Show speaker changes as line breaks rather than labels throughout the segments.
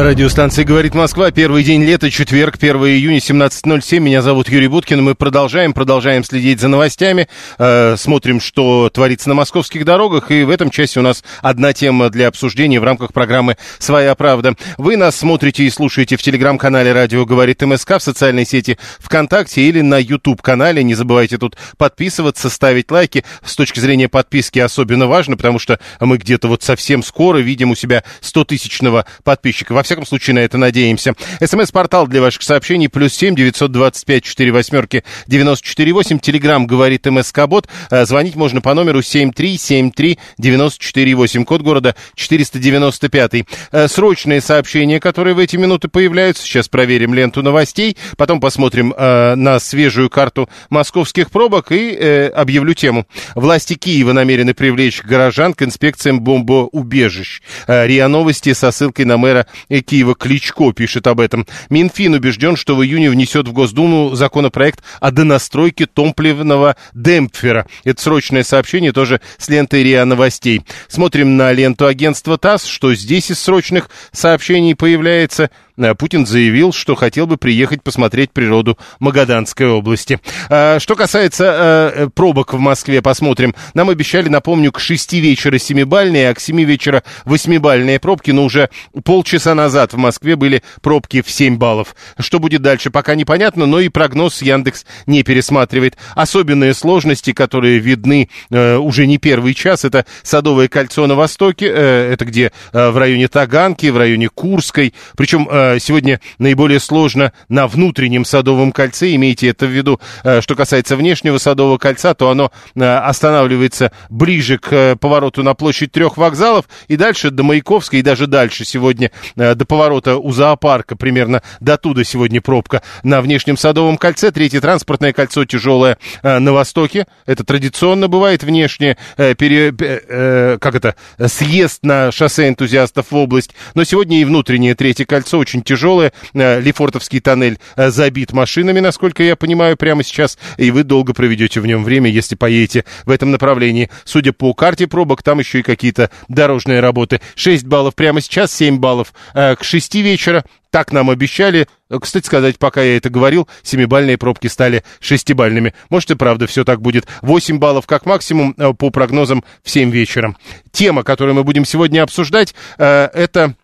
Радиостанция «Говорит Москва». Первый день лета, четверг, 1 июня, 17.07. Меня зовут Юрий Буткин. Мы продолжаем, продолжаем следить за новостями. Э, смотрим, что творится на московских дорогах. И в этом части у нас одна тема для обсуждения в рамках программы «Своя правда». Вы нас смотрите и слушаете в телеграм-канале «Радио говорит МСК», в социальной сети ВКонтакте или на YouTube-канале. Не забывайте тут подписываться, ставить лайки. С точки зрения подписки особенно важно, потому что мы где-то вот совсем скоро видим у себя 100-тысячного подписчика. Во всяком случае, на это надеемся. СМС-портал для ваших сообщений плюс семь девятьсот двадцать пять четыре восьмерки девяносто четыре восемь. Телеграмм говорит МСК-бот. Э, Звонить можно по номеру семь три семь три девяносто четыре восемь. Код города 495. Э, Срочные сообщения, которые в эти минуты появляются. Сейчас проверим ленту новостей. Потом посмотрим э, на свежую карту московских пробок и объявлю тему. Власти Киева намерены привлечь горожан к инспекциям бомбоубежищ. РИА Новости со ссылкой на мэра Киева Кличко пишет об этом. Минфин убежден, что в июне внесет в Госдуму законопроект о донастройке топливного демпфера. Это срочное сообщение тоже с лентой РИА Новостей. Смотрим на ленту агентства ТАСС, что здесь из срочных сообщений появляется. Э, Путин заявил, что хотел бы приехать посмотреть природу Магаданской области. А, Что касается э, пробок в Москве, посмотрим. Нам обещали, напомню, к 6 вечера 7-бальные, а к 7 вечера 8-бальные пробки, но уже полчаса назад в Москве были пробки в 7 баллов. Что будет дальше, пока непонятно, но и прогноз Яндекс не пересматривает. Особенные сложности, которые видны э, уже не первый час, это Садовое кольцо на востоке, э, это где э, в районе Таганки, в районе Курской, причем э, сегодня наиболее сложно на внутреннем Садовом кольце, имейте это в виду. Э, Что касается внешнего Садового кольца, то оно э, останавливается ближе к э, повороту на площадь трех вокзалов и дальше до Маяковской, и даже дальше сегодня до поворота у зоопарка, примерно до туда сегодня пробка на внешнем Садовом кольце. Третье транспортное кольцо тяжелое на востоке. Это традиционно бывает внешнее, э, пере- пе- как это, съезд на шоссе энтузиастов в область. Но сегодня и внутреннее третье кольцо очень тяжелое. Э, Лефортовский тоннель э, забит машинами, насколько я понимаю, прямо сейчас. И вы долго проведете в нем время, если поедете в этом направлении. Судя по карте пробок, там еще и какие-то дорожные работы. 6 баллов прямо сейчас, 7 баллов э, к 6 вечера. Так нам обещали. Кстати сказать, пока я это говорил, семибальные пробки стали шестибальными. Может и правда все так будет. 8 баллов как максимум по прогнозам в 7 вечера. Тема, которую мы будем сегодня обсуждать, это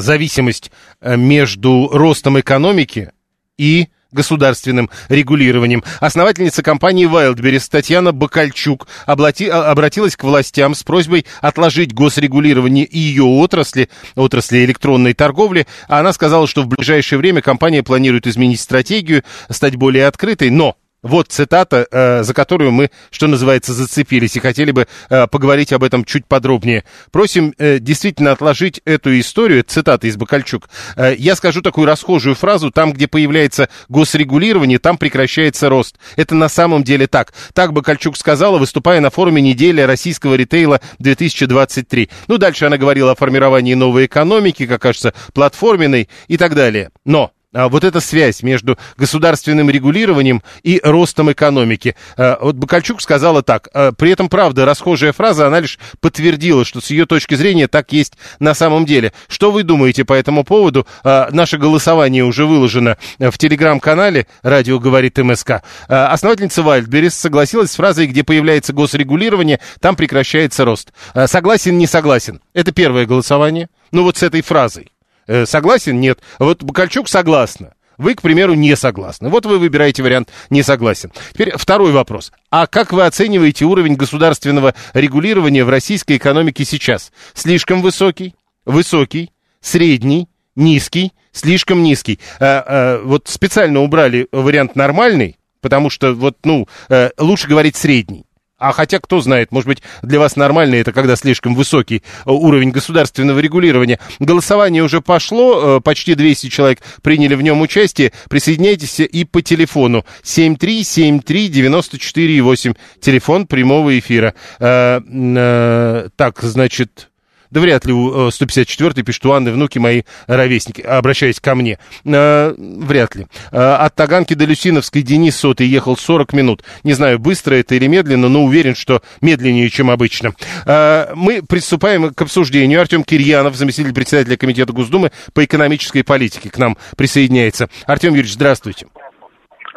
зависимость э, между ростом экономики и государственным регулированием. Основательница компании Wildberries Татьяна Бакальчук облати- а- обратилась к властям с просьбой отложить госрегулирование ее отрасли, отрасли электронной торговли. Она сказала, что в ближайшее время компания планирует изменить стратегию, стать более открытой, но вот цитата, э, за которую мы, что называется, зацепились и хотели бы э, поговорить об этом чуть подробнее. Просим э, действительно отложить эту историю, цитата из Бакальчук. Э, я скажу такую расхожую фразу, там, где появляется госрегулирование, там прекращается рост. Это на самом деле так. Так Бакальчук сказала, выступая на форуме «Неделя российского ритейла 2023». Ну, дальше она говорила о формировании новой экономики, как кажется, платформенной и так далее. Но вот эта связь между государственным регулированием и ростом экономики. А, Вот Бакальчук сказала так. а, При этом, правда, расхожая фраза, она лишь подтвердила, что с ее точки зрения так есть на самом деле. Что вы думаете по этому поводу? А, Наше голосование уже выложено в телеграм-канале «Радио говорит МСК». А, Основательница Вальдберис согласилась с фразой, где появляется госрегулирование, там прекращается рост. А, Согласен, не согласен. Это первое голосование. Ну вот с этой фразой. Э, Согласен? Нет. Вот Бакальчук согласна. Вы, к примеру, не согласны. Вот вы выбираете вариант «не согласен». Теперь второй вопрос. А как вы оцениваете уровень государственного регулирования в российской экономике сейчас? Слишком высокий? Высокий? Средний? Низкий? Слишком низкий? А, а, вот специально убрали вариант «нормальный», Потому что вот, ну, э, лучше говорить средний. А хотя, кто знает, может быть, для вас нормально это, когда слишком высокий э, уровень государственного регулирования. Голосование уже пошло, э, почти 200 человек приняли в нем участие. Присоединяйтесь и по телефону 7373948, телефон прямого эфира. Э, так, значит... Да вряд ли у 154-й э, пишет, у Анны внуки мои ровесники, обращаясь ко мне. Э, вряд ли. Э, от Таганки до Люсиновской Денис Сотый ехал 40 минут. Не знаю, быстро это или медленно, но уверен, что медленнее, чем обычно. Э, мы приступаем к обсуждению. Артем Кирьянов, заместитель председателя Комитета Госдумы по экономической политике, к нам присоединяется. Артем Юрьевич, здравствуйте.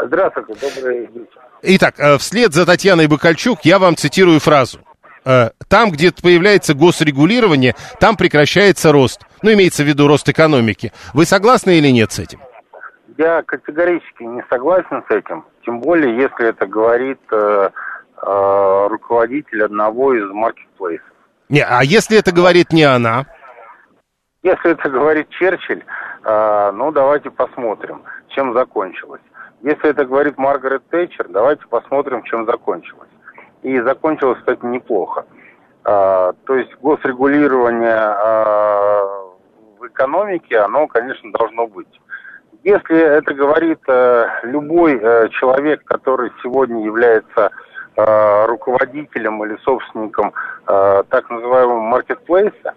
Здравствуйте, добрый вечер.
Итак, э, вслед за Татьяной Бакальчук я вам цитирую фразу. Э, там, где появляется госрегулирование, там прекращается рост. Ну, имеется в виду рост экономики. Вы согласны или нет с этим?
Я категорически не согласен с этим. Тем более, если это говорит э, э, руководитель одного из маркетплейсов.
Не, а если это говорит не она?
Если это говорит Черчилль, э, ну давайте посмотрим, чем закончилось. Если это говорит Маргарет Тэтчер, давайте посмотрим, чем закончилось. И закончилось, кстати, неплохо. А, то есть госрегулирование а, в экономике, оно, конечно, должно быть. Если это говорит а, любой а, человек, который сегодня является а, руководителем или собственником так называемого маркетплейса,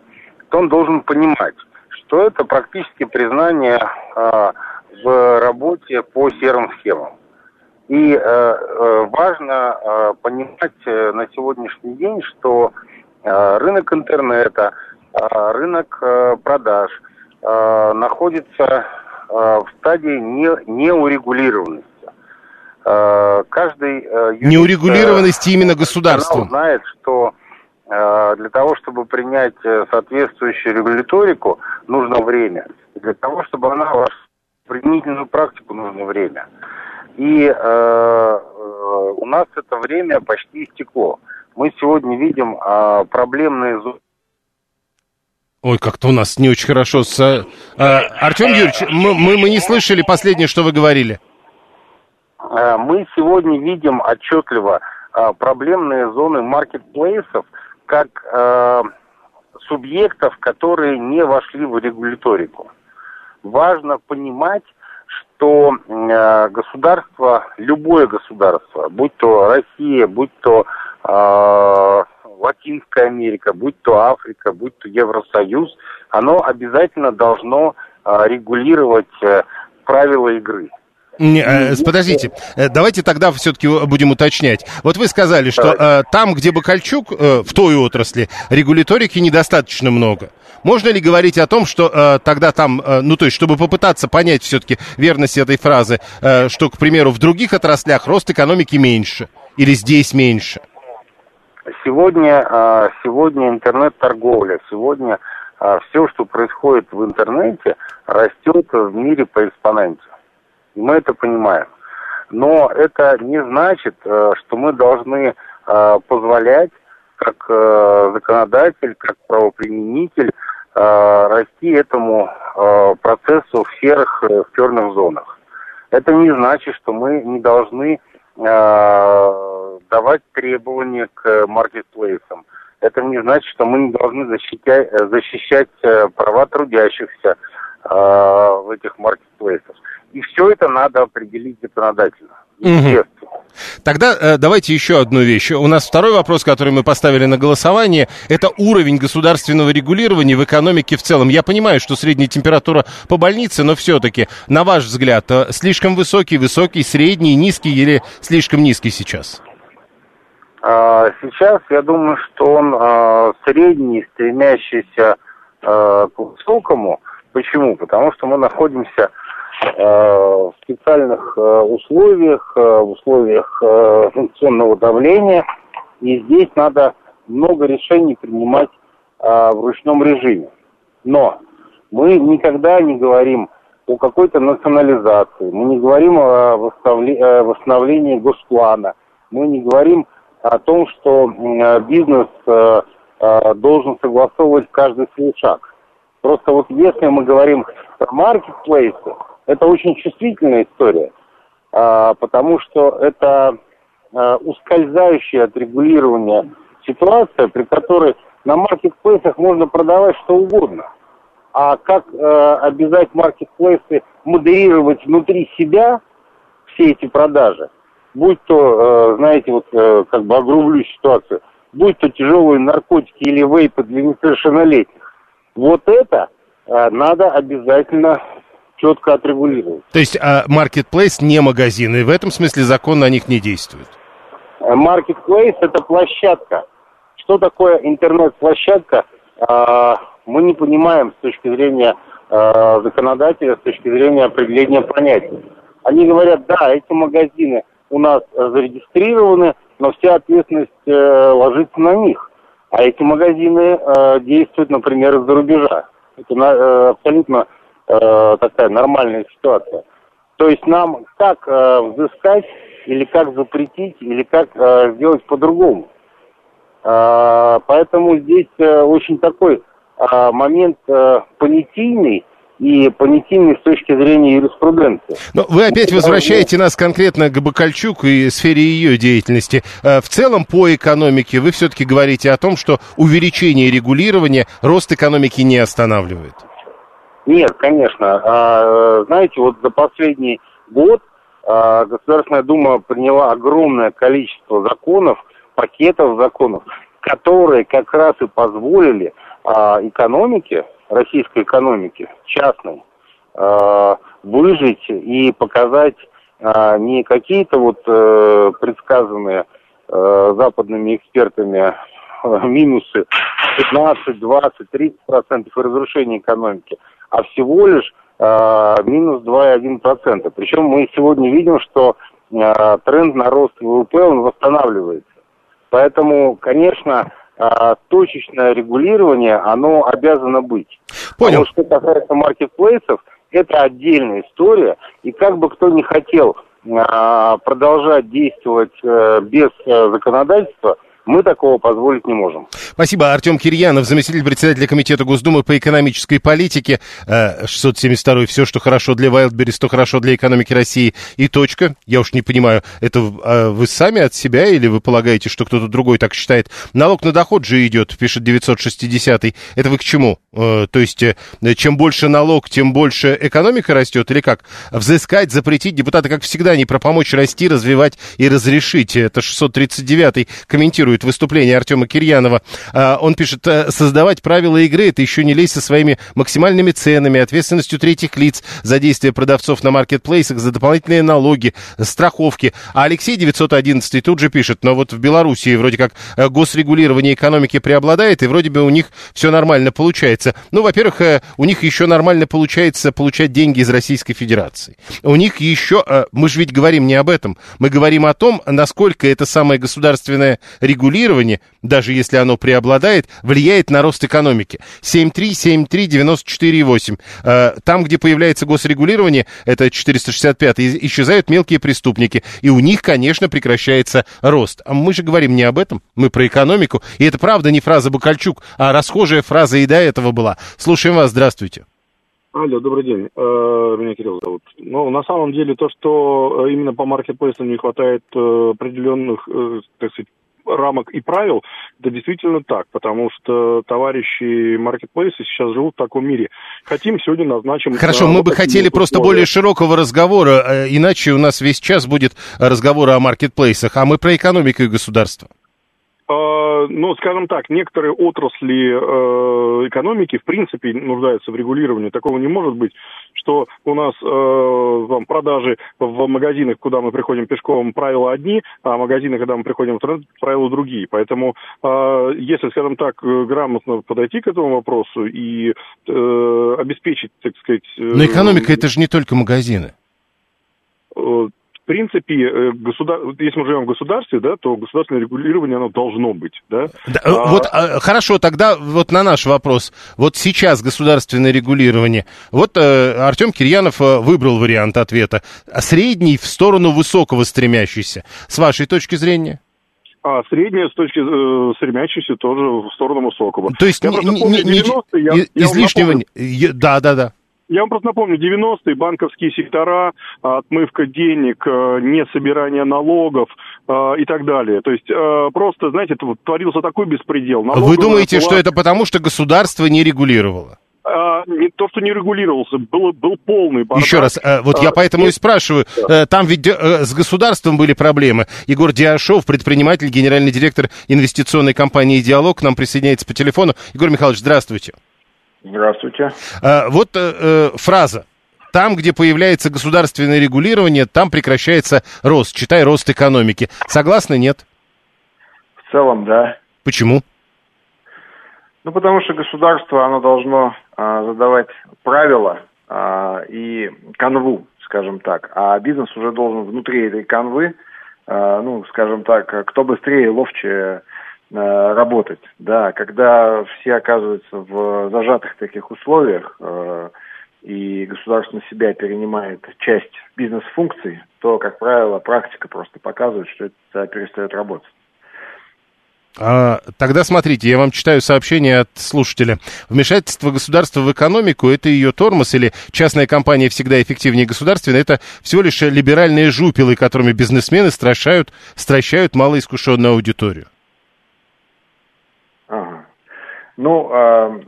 то он должен понимать, что это практически признание в работе по серым схемам. И э, э, важно э, понимать э, на сегодняшний день, что э, рынок интернета, э, рынок э, продаж э, находится э, в стадии не, неурегулированности. Э, каждый э,
юрист, Неурегулированности э, именно государством.
знает, что для того, чтобы принять соответствующую регуляторику, нужно время. Для того, чтобы она вошла в применительную практику, нужно время. И э, э, у нас это время почти истекло. Мы сегодня видим э, проблемные зоны.
Ой, как-то у нас не очень хорошо с... Э, Артем Юрьевич, мы, мы, мы не слышали последнее, что вы говорили.
Э, мы сегодня видим отчетливо э, проблемные зоны маркетплейсов как э, субъектов, которые не вошли в регуляторику. Важно понимать, что э, государство, любое государство, будь то Россия, будь то э, Латинская Америка, будь то Африка, будь то Евросоюз, оно обязательно должно э, регулировать э, правила игры.
Э, подождите, э, давайте тогда все-таки будем уточнять. Вот вы сказали, что э, там, где Бакальчук, э, в той отрасли, регуляторики недостаточно много. Можно ли говорить о том, что э, тогда там, э, ну то есть, чтобы попытаться понять все-таки верность этой фразы, э, что, к примеру, в других отраслях рост экономики меньше или здесь меньше?
Сегодня, э, сегодня интернет-торговля, сегодня э, все, что происходит в интернете, растет в мире по экспоненте. Мы это понимаем. Но это не значит, э, что мы должны э, позволять как э, законодатель, как правоприменитель расти этому процессу в серых, в черных зонах. Это не значит, что мы не должны давать требования к маркетплейсам. Это не значит, что мы не должны защищать, защищать права трудящихся в этих маркетплейсах. И все это надо определить законодательно.
Тогда э, давайте еще одну вещь. У нас второй вопрос, который мы поставили на голосование, это уровень государственного регулирования в экономике в целом. Я понимаю, что средняя температура по больнице, но все-таки, на ваш взгляд, э, слишком высокий, высокий, средний, низкий или слишком низкий сейчас?
А, сейчас я думаю, что он а, средний, стремящийся а, к высокому. Почему? Потому что мы находимся Э, в специальных э, условиях, э, в условиях функционного давления. И здесь надо много решений принимать в ручном режиме. Но мы никогда не говорим о какой-то национализации, мы не говорим о восстановлении госплана, мы не говорим о том, что бизнес должен согласовывать каждый свой шаг. Просто вот если мы говорим про маркетплейсы, это очень чувствительная история. а, потому что это а, ускользающая от регулирования ситуация, при которой на маркетплейсах можно продавать что угодно. А как э, обязать маркетплейсы модерировать внутри себя все эти продажи, будь то, э, знаете, вот э, как бы огрублю ситуацию, будь то тяжелые наркотики или вейпы для несовершеннолетних, вот это э, надо обязательно четко отрегулировать.
То есть маркетплейс не магазин, и в этом смысле закон на них не действует?
Маркетплейс – это площадка. Что такое интернет-площадка, э, мы не понимаем с точки зрения э, законодателя, с точки зрения определения понятий. Они говорят, да, эти магазины у нас зарегистрированы, но вся ответственность э, ложится на них. А эти магазины э, действуют, например, из-за рубежа. Это э, абсолютно э, такая нормальная ситуация. То есть нам как э, взыскать или как запретить, или как э, сделать по-другому. Э, поэтому здесь э, очень такой э, момент э, понятийный, и понятийный с точки зрения юриспруденции.
Но вы опять возвращаете нас конкретно к Бакальчук и сфере ее деятельности. Э, в целом по экономике вы все-таки говорите о том, что увеличение регулирования рост экономики не останавливает.
Нет, конечно. А, знаете, вот за последний год а, Государственная Дума приняла огромное количество законов, пакетов законов, которые как раз и позволили а, экономике, российской экономике, частной, а, выжить и показать а, не какие-то вот а, предсказанные западными экспертами минусы 15, 20, 30 процентов и разрушение экономики, а всего лишь минус 2,1%. Причем мы сегодня видим, что тренд на рост ВВП он восстанавливается. Поэтому, конечно, точечное регулирование, оно обязано быть.
Понял.
А что касается маркетплейсов, это отдельная история. И как бы кто ни хотел а, продолжать действовать а, без а, законодательства – мы такого позволить не можем.
Спасибо. Артем Кирьянов, заместитель председателя Комитета Госдумы по экономической политике. 672 э, «Все, что хорошо для Вайлдберрис, то хорошо для экономики России» и точка. Я уж не понимаю, это а, вы сами от себя или вы полагаете, что кто-то другой так считает? Налог на доход же идет, пишет 960 -й. Это вы к чему? Э, то есть, э, чем больше налог, тем больше экономика растет или как? Взыскать, запретить депутаты, как всегда, не про помочь расти, развивать и разрешить. Это 639 комментирует комментирует выступление Артема Кирьянова. А, он пишет, «Э, создавать правила игры, это еще не лезть со своими максимальными ценами, ответственностью третьих лиц за действия продавцов на маркетплейсах, за дополнительные налоги, страховки. А Алексей 911 тут же пишет, но вот в Белоруссии вроде как э, госрегулирование экономики преобладает, и вроде бы у них все нормально получается. Ну, во-первых, э, у них еще нормально получается получать деньги из Российской Федерации. У них еще, мы же ведь говорим не об этом, мы говорим о том, насколько это самое государственное регулирование регулирование, даже если оно преобладает, влияет на рост экономики. 7373948. Э, там, где появляется госрегулирование, это 465 исчезают мелкие преступники. И у них, конечно, прекращается рост. А мы же говорим не об этом, мы про экономику. И это правда не фраза Бакальчук, а расхожая фраза и до этого была. Слушаем вас, здравствуйте.
Алло, добрый день. Э, меня Кирилл зовут. Ну, на самом деле, то, что э, именно по маркетплейсам не хватает определенных, так сказать, рамок и правил, это действительно так, потому что товарищи маркетплейсы сейчас живут в таком мире. Хотим, сегодня назначим...
Хорошо, мы бы хотели просто условия. более широкого разговора, э, иначе у нас весь час будет разговор о маркетплейсах, а мы про экономику и государство.
А, ну, скажем так, некоторые отрасли э, экономики в принципе нуждаются в регулировании. Такого не может быть, что у нас э, там, продажи в магазинах, куда мы приходим пешком, правила одни, а магазины, когда мы приходим в интернет, правила другие. Поэтому, э, если, скажем так, грамотно подойти к этому вопросу и э, обеспечить, так сказать... Э,
Но экономика это же не только магазины
принципе, э, государ... если мы живем в государстве, да, то государственное регулирование, оно должно быть, да.
да а... Вот а, хорошо, тогда вот на наш вопрос. Вот сейчас государственное регулирование. Вот э, Артем Кирьянов э, выбрал вариант ответа. Средний в сторону высокого стремящийся. С вашей точки зрения?
А средняя с точки э, стремящейся тоже в сторону высокого.
То есть я не, не, не, я, излишнего... Я, да, да, да.
Я вам просто напомню, 90-е банковские сектора, отмывка денег, э, не собирание налогов э, и так далее. То есть э, просто, знаете, творился такой беспредел.
Налоговая Вы думаете, была... что это потому, что государство не регулировало?
А, не то, что не регулировался, был, был полный бардак.
Еще раз, вот а, я поэтому нет. и спрашиваю, да. там ведь с государством были проблемы. Егор Диашов, предприниматель, генеральный директор инвестиционной компании «Диалог», к нам присоединяется по телефону. Егор Михайлович, здравствуйте.
Здравствуйте.
А, вот э, э, фраза. Там, где появляется государственное регулирование, там прекращается рост. Читай рост экономики. Согласны, нет?
В целом, да.
Почему?
Ну, потому что государство, оно должно а, задавать правила а, и канву, скажем так. А бизнес уже должен внутри этой канвы, а, ну, скажем так, кто быстрее, ловче Э, работать. Да, когда все оказываются в зажатых таких условиях, э, и государство на себя перенимает часть бизнес-функций, то, как правило, практика просто показывает, что это перестает работать.
А, тогда смотрите, я вам читаю сообщение от слушателя. Вмешательство государства в экономику – это ее тормоз, или частная компания всегда эффективнее государственной – это всего лишь либеральные жупелы, которыми бизнесмены стращают, стращают малоискушенную аудиторию.
Ну, э,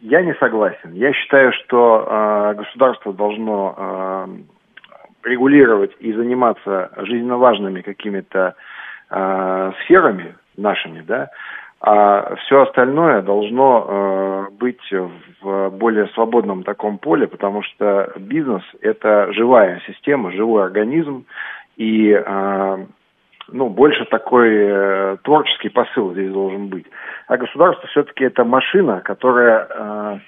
я не согласен. Я считаю, что э, государство должно э, регулировать и заниматься жизненно важными какими-то сферами нашими, да, а все остальное должно э, быть в более свободном таком поле, потому что бизнес – это живая система, живой организм, и ну, больше такой э, творческий посыл здесь должен быть. А государство все-таки это машина, которая, э,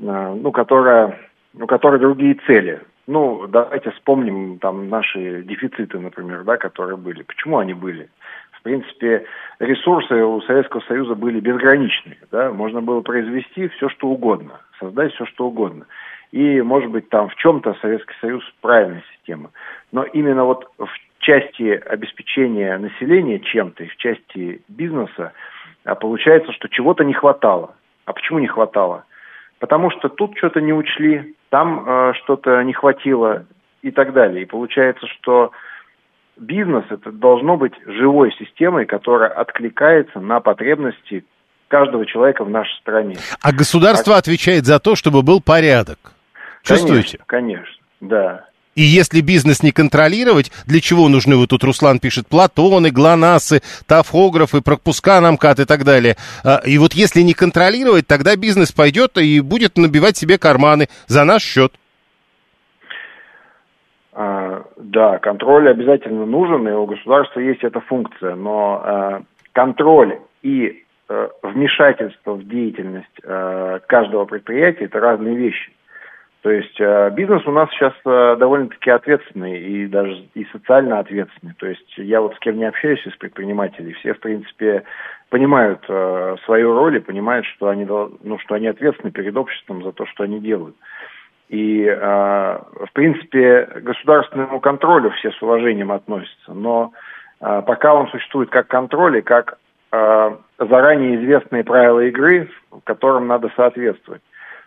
э, ну, которая, у которой другие цели. Ну, давайте вспомним там наши дефициты, например, да, которые были. Почему они были? В принципе, ресурсы у Советского Союза были безграничные. Да? Можно было произвести все, что угодно, создать все, что угодно. И, может быть, там в чем-то Советский Союз правильная система. Но именно вот в части обеспечения населения чем-то и в части бизнеса а получается, что чего-то не хватало. А почему не хватало? Потому что тут что-то не учли, там э, что-то не хватило и так далее. И получается, что бизнес это должно быть живой системой, которая откликается на потребности каждого человека в нашей стране.
А государство а... отвечает за то, чтобы был порядок. Чувствуете?
Конечно, конечно, да.
И если бизнес не контролировать, для чего нужны, вот тут Руслан пишет, платоны, глонасы, тафографы, пропуска на МКАД и так далее. А, и вот если не контролировать, тогда бизнес пойдет и будет набивать себе карманы за наш счет.
А, да, контроль обязательно нужен, и у государства есть эта функция, но а, контроль и а, вмешательство в деятельность а, каждого предприятия – это разные вещи. То есть э, бизнес у нас сейчас э, довольно-таки ответственный и даже и социально ответственный. То есть я вот с кем не общаюсь из предпринимателей, все в принципе понимают э, свою роль и понимают, что они, ну, что они ответственны перед обществом за то, что они делают. И, в принципе, государственному контролю все с уважением относятся, но пока он существует как контроль и как заранее известные правила игры, которым надо соответствовать.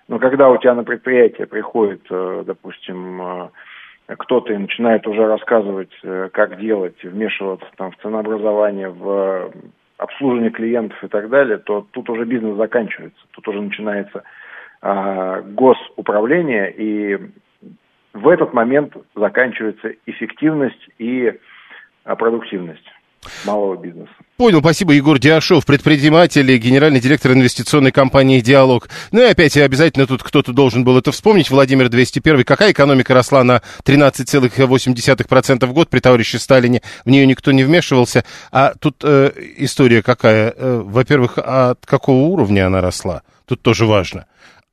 Но когда у тебя на предприятие приходит, э, допустим, э, кто-то и начинает уже рассказывать, э, как делать, вмешиваться там, в ценообразование, в обслуживание клиентов и так далее, то тут уже бизнес заканчивается. Тут уже начинается а, госуправление, и в этот момент заканчивается эффективность и а, продуктивность малого бизнеса.
Понял, спасибо, Егор Диашов, предприниматель и генеральный директор инвестиционной компании «Диалог». Ну и опять обязательно тут кто-то должен был это вспомнить. Владимир 201. Какая экономика росла на 13,8% в год при товарище Сталине? В нее никто не вмешивался. А тут э, история какая? Э, во-первых, от какого уровня она росла? Тут тоже важно.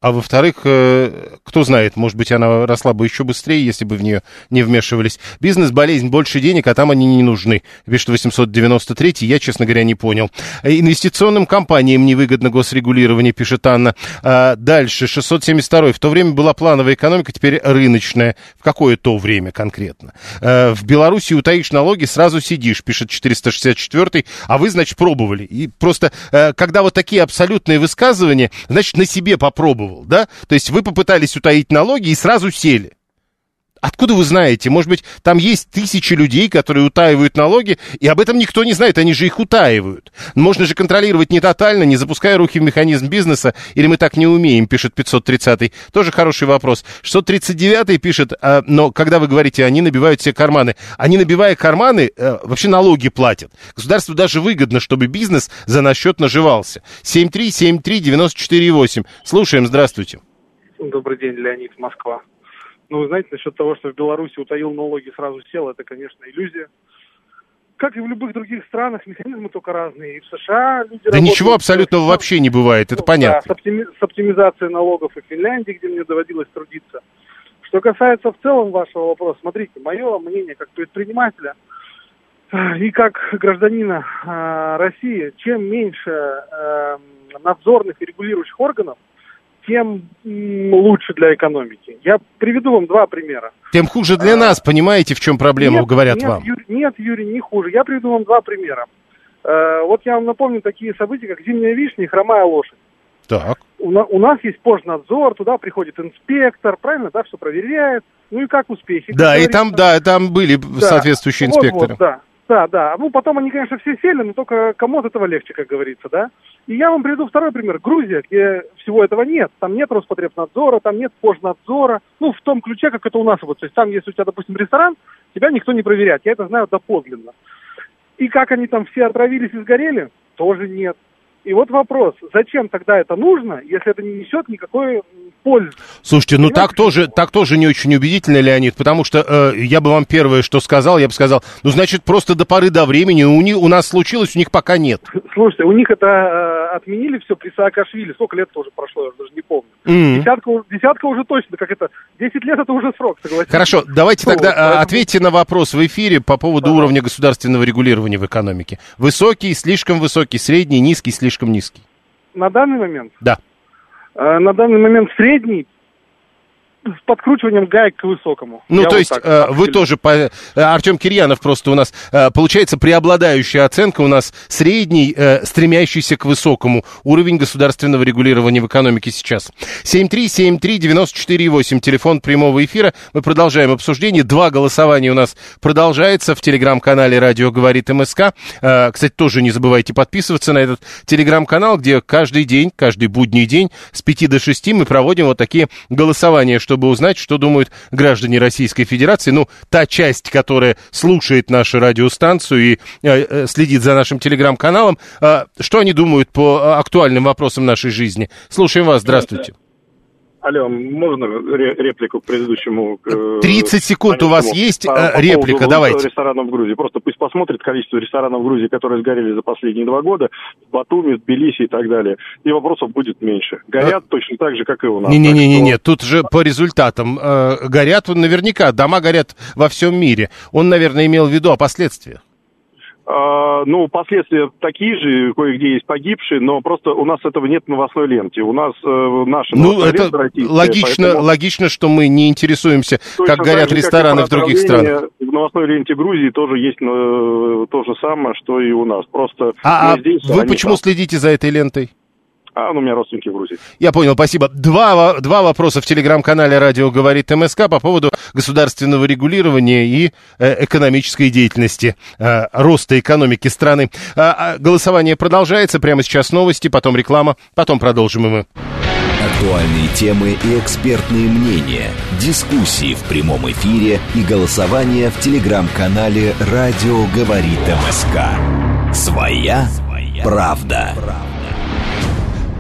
А во-вторых, э, кто знает, может быть, она росла бы еще быстрее, если бы в нее не вмешивались. Бизнес-болезнь, больше денег, а там они не нужны. Пишет 893, я, честно говоря, не понял. Инвестиционным компаниям невыгодно госрегулирование, пишет Анна. А дальше, 672. В то время была плановая экономика, теперь рыночная. В какое то время конкретно? А, в Беларуси утаишь налоги, сразу сидишь, пишет 464. А вы, значит, пробовали. И просто, э, когда вот такие абсолютные высказывания, значит, на себе попробовали да? То есть вы попытались утаить налоги и сразу сели. Откуда вы знаете? Может быть, там есть тысячи людей, которые утаивают налоги, и об этом никто не знает, они же их утаивают. Можно же контролировать не тотально, не запуская руки в механизм бизнеса, или мы так не умеем, пишет 530-й. Тоже хороший вопрос. 639-й пишет, а, но когда вы говорите, они набивают все карманы, они, набивая карманы, а, вообще налоги платят. Государству даже выгодно, чтобы бизнес за наш счет наживался. 7373948. Слушаем, здравствуйте.
Добрый день, Леонид, Москва. Ну, вы знаете, насчет того, что в Беларуси утаил налоги, сразу сел, это, конечно, иллюзия. Как и в любых других странах, механизмы только разные. И в США люди
Да ничего абсолютного вообще не бывает, это
ну,
понятно.
Да, с, оптими- с оптимизацией налогов и в Финляндии, где мне доводилось трудиться. Что касается в целом вашего вопроса, смотрите, мое мнение как предпринимателя э, и как гражданина э, России, чем меньше э, надзорных и регулирующих органов, тем лучше для экономики. Я приведу вам два примера.
Тем хуже для
А,
нас, понимаете, в чем проблема,
Нет,
говорят
нет,
вам.
Юрий, нет, Юрий, не хуже. Я приведу вам два примера. Э, вот я вам напомню такие события, как зимняя вишня и хромая лошадь.
Так.
У, на- у нас есть пожнадзор, туда приходит инспектор, правильно, да, все проверяет. Ну и как успехи? как
Да, и
говорится.
там, да, там были
Да.
соответствующие
Вот,
инспекторы.
вот, да, да, да. Ну, потом они, конечно, все сели, но только кому от этого легче, как говорится, да. И я вам приведу второй пример. Грузия, где всего этого нет. Там нет Роспотребнадзора, там нет пожнадзора. Ну, в том ключе, как это у нас. Вот, то есть там, если у тебя, допустим, ресторан, тебя никто не проверяет. Я это знаю доподлинно. И как они там все отравились и сгорели, тоже нет. И вот вопрос, зачем тогда это нужно, если это не несет никакой пользы?
Слушайте, ну
Понимаете,
так тоже, так тоже не очень убедительно, Леонид, потому что э, я бы вам первое, что сказал, я бы сказал, ну, значит, просто до поры до времени у, них, у нас случилось, у них пока нет.
Слушайте, у них это э, отменили все при Саакашвили. Сколько лет тоже прошло, я уже даже не помню.
М.
Десятка, десятка уже точно, как это, 10 лет это уже срок, согласитесь.
Хорошо, давайте
Ну,
тогда
вот, поэтому-
ответьте на вопрос в эфире по поводу
Ага.
уровня государственного регулирования в экономике. Высокий, слишком высокий, средний, низкий, слишком низкий.
На данный момент?
Да.
Э, на данный момент средний с подкручиванием гаек к высокому.
Ну,
Я
то
вот
есть
так
э, вы тоже, по, э, Артем Кирьянов просто у нас, э, получается, преобладающая оценка у нас средний, стремящийся к высокому уровень государственного регулирования в экономике сейчас. 7373948, телефон прямого эфира. Мы продолжаем обсуждение. Два голосования у нас продолжается в телеграм-канале «Радио говорит МСК». Кстати, тоже не забывайте подписываться на этот телеграм-канал, где каждый день, каждый будний день с 5 до 6 мы проводим вот такие голосования, чтобы узнать, что думают граждане Российской Федерации. Ну, та часть, которая слушает нашу радиостанцию и э, э, следит за нашим телеграм-каналом, э, что они думают по э, актуальным вопросам нашей жизни. Слушаем вас, здравствуйте.
Алло, можно ре- реплику к предыдущему? э,
30 секунд у вас есть,
По-
э,
по
реплика, давайте.
ресторанов в Грузии. Просто пусть посмотрит количество ресторанов в Грузии, которые сгорели за последние два года, в Батуми, в Тбилиси и так далее. И вопросов будет меньше. Горят точно так же, как и у нас.
Не-не-не-не,
Так что-
тут же по результатам э, горят, наверняка, дома горят во всем мире. Он, наверное, имел в виду о последствиях.
А, ну, последствия такие же, кое-где есть погибшие, но просто у нас этого нет в новостной ленте. У нас э, наша
Ну, это логично,
поэтому
логично, что мы не интересуемся,
точно
как горят
же,
рестораны
как
в других странах.
В новостной ленте Грузии тоже есть э, то же самое, что и у нас. Просто
А,
здесь,
а вы почему
там.
следите за этой лентой?
А, ну, у меня родственники в Грузии.
Я понял, спасибо. Два, два вопроса в телеграм-канале «Радио говорит МСК» по поводу государственного регулирования и э, экономической деятельности, э, роста экономики страны. А, голосование продолжается. Прямо сейчас новости, потом реклама, потом продолжим и мы.
Актуальные темы и экспертные мнения, дискуссии в прямом эфире и голосование в телеграм-канале «Радио говорит МСК». Своя правда.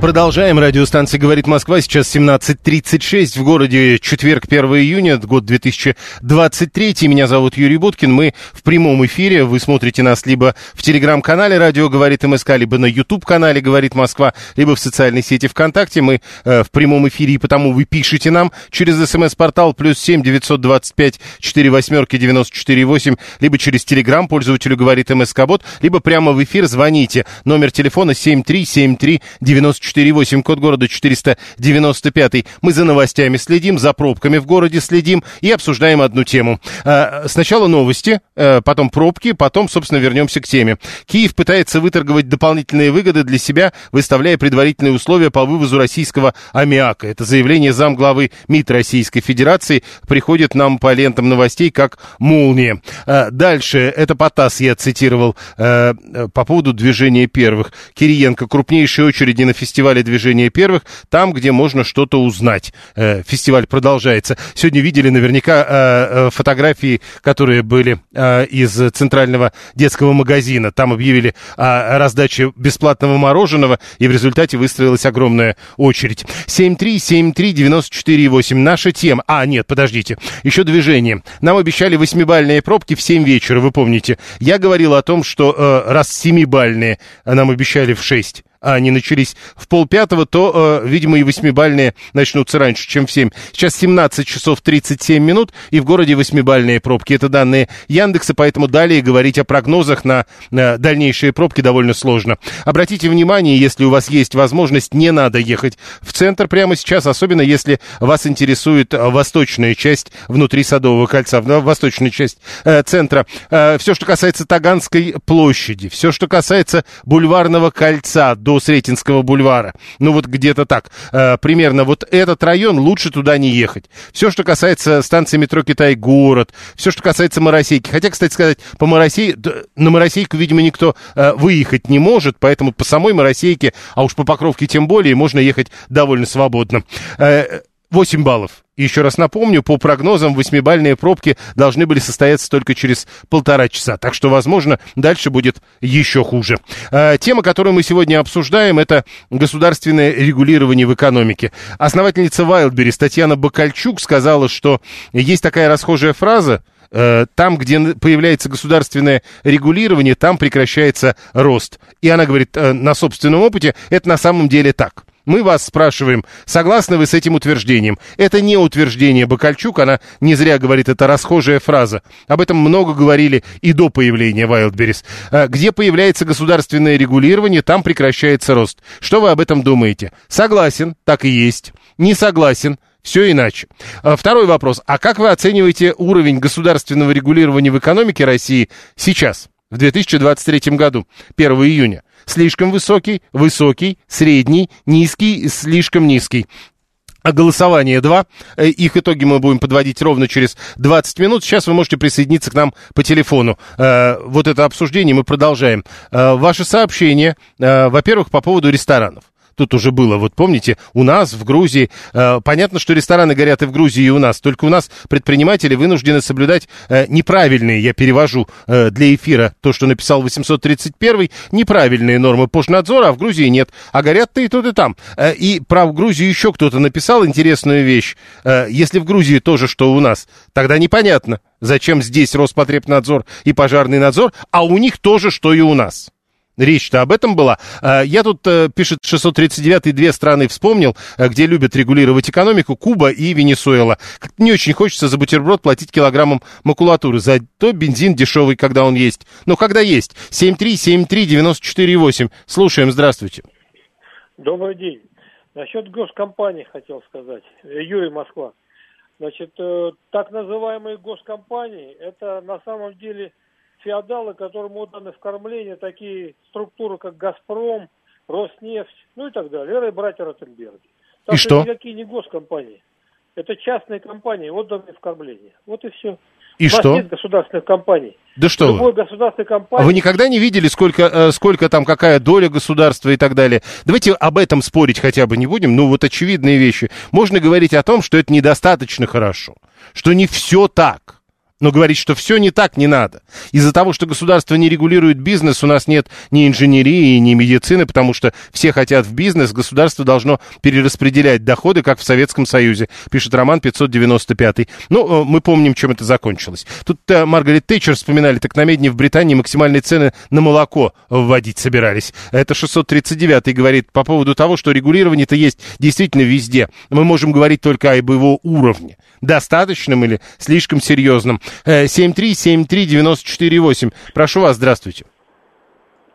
Продолжаем. Радиостанция «Говорит Москва». Сейчас 17.36 в городе. Четверг, 1 июня, год 2023. Меня зовут Юрий Буткин. Мы в прямом эфире. Вы смотрите нас либо в телеграм-канале «Радио говорит МСК», либо на YouTube-канале «Говорит Москва», либо в социальной сети ВКонтакте. Мы э, в прямом эфире, и потому вы пишите нам через смс-портал плюс семь девятьсот двадцать пять четыре восьмерки девяносто четыре восемь, либо через телеграм пользователю «Говорит МСК-бот», либо прямо в эфир звоните. Номер телефона семь три семь три девяносто 94,8, код города 495. Мы за новостями следим, за пробками в городе следим и обсуждаем одну тему. Э, сначала новости, э, потом пробки, потом, собственно, вернемся к теме. Киев пытается выторговать дополнительные выгоды для себя, выставляя предварительные условия по вывозу российского аммиака. Это заявление замглавы МИД Российской Федерации приходит нам по лентам новостей как молния. Э, дальше, это Потас я цитировал по поводу движения первых. Кириенко, крупнейшие очереди на фестивале движения первых, там, где можно что-то узнать. Э, фестиваль продолжается. Сегодня видели наверняка фотографии, которые были из центрального детского магазина. Там объявили о раздаче бесплатного мороженого, и в результате выстроилась огромная очередь. 7373948. Наша тема. А, нет, подождите. Еще движение. Нам обещали восьмибальные пробки в 7 вечера, вы помните. Я говорил о том, что э, раз семибальные нам обещали в 6 а они начались в полпятого, то, э, видимо, и восьмибальные начнутся раньше, чем в 7. Сейчас 17 часов 37 минут, и в городе восьмибальные пробки. Это данные Яндекса, поэтому далее говорить о прогнозах на э, дальнейшие пробки довольно сложно. Обратите внимание, если у вас есть возможность, не надо ехать в центр прямо сейчас, особенно если вас интересует восточная часть внутри Садового кольца, восточная часть э, центра. Э, все, что касается Таганской площади, все, что касается Бульварного кольца до до Сретенского бульвара. Ну вот где-то так. Э, примерно вот этот район лучше туда не ехать. Все, что касается станции метро Китай-город, все, что касается Моросейки. Хотя, кстати сказать, по Моросей... на Моросейку, видимо, никто э, выехать не может, поэтому по самой Моросейке, а уж по Покровке тем более, можно ехать довольно свободно. Э, 8 баллов. Еще раз напомню, по прогнозам, восьмибальные пробки должны были состояться только через полтора часа. Так что, возможно, дальше будет еще хуже. Э, тема, которую мы сегодня обсуждаем, это государственное регулирование в экономике. Основательница Wildberries Татьяна Бакальчук сказала, что есть такая расхожая фраза, э, там, где появляется государственное регулирование, там прекращается рост. И она говорит, э, на собственном опыте, это на самом деле так. Мы вас спрашиваем, согласны вы с этим утверждением? Это не утверждение Бакальчук, она не зря говорит, это расхожая фраза. Об этом много говорили и до появления. А, где появляется государственное регулирование, там прекращается рост. Что вы об этом думаете? Согласен, так и есть. Не согласен, все иначе. А, второй вопрос. А как вы оцениваете уровень государственного регулирования в экономике России сейчас, в 2023 году, 1 июня? слишком высокий, высокий, средний, низкий, слишком низкий. А голосование 2. Э, их итоги мы будем подводить ровно через 20 минут. Сейчас вы можете присоединиться к нам по телефону. Э, вот это обсуждение мы продолжаем. Э, ваши сообщения, во-первых, по поводу ресторанов тут уже было, вот помните, у нас в Грузии, э, понятно, что рестораны горят и в Грузии, и у нас, только у нас предприниматели вынуждены соблюдать э, неправильные, я перевожу э, для эфира то, что написал 831 неправильные нормы пожнадзора, а в Грузии нет, а горят-то и тут, и там. Э, и про Грузию еще кто-то написал интересную вещь, э, если в Грузии тоже, что у нас, тогда непонятно, зачем здесь Роспотребнадзор и пожарный надзор, а у них тоже, что и у нас. Речь-то об этом была. А, я тут, э, пишет 639 две страны вспомнил, э, где любят регулировать экономику, Куба и Венесуэла. Не очень хочется за бутерброд платить килограммом макулатуры, зато бензин дешевый, когда он есть. Но когда есть. 7373948. Слушаем, здравствуйте.
Добрый день. Насчет госкомпании хотел сказать. Юрий Москва. Значит, э, так называемые госкомпании, это на самом деле феодалы, которым отданы в кормление такие структуры, как «Газпром», «Роснефть», ну и так далее, Эра и братья Ротенберги.
Так и что?
никакие не госкомпании. Это частные компании, отданные в кормление. Вот и все.
И
У
что?
нет государственных компаний.
Да что
Любой
вы?
государственной компании...
А вы никогда не видели, сколько, э, сколько там, какая доля государства и так далее? Давайте об этом спорить хотя бы не будем. Ну, вот очевидные вещи. Можно говорить о том, что это недостаточно хорошо. Что не все так. Но говорить, что все не так, не надо. Из-за того, что государство не регулирует бизнес, у нас нет ни инженерии, ни медицины, потому что все хотят в бизнес, государство должно перераспределять доходы, как в Советском Союзе, пишет Роман 595. Ну, э, мы помним, чем это закончилось. Тут э, Маргарет Тэтчер вспоминали, так на медне в Британии максимальные цены на молоко вводить собирались. Это 639 говорит по поводу того, что регулирование-то есть действительно везде. Мы можем говорить только об его уровне. Достаточным или слишком серьезным. 7373948. Прошу вас, здравствуйте.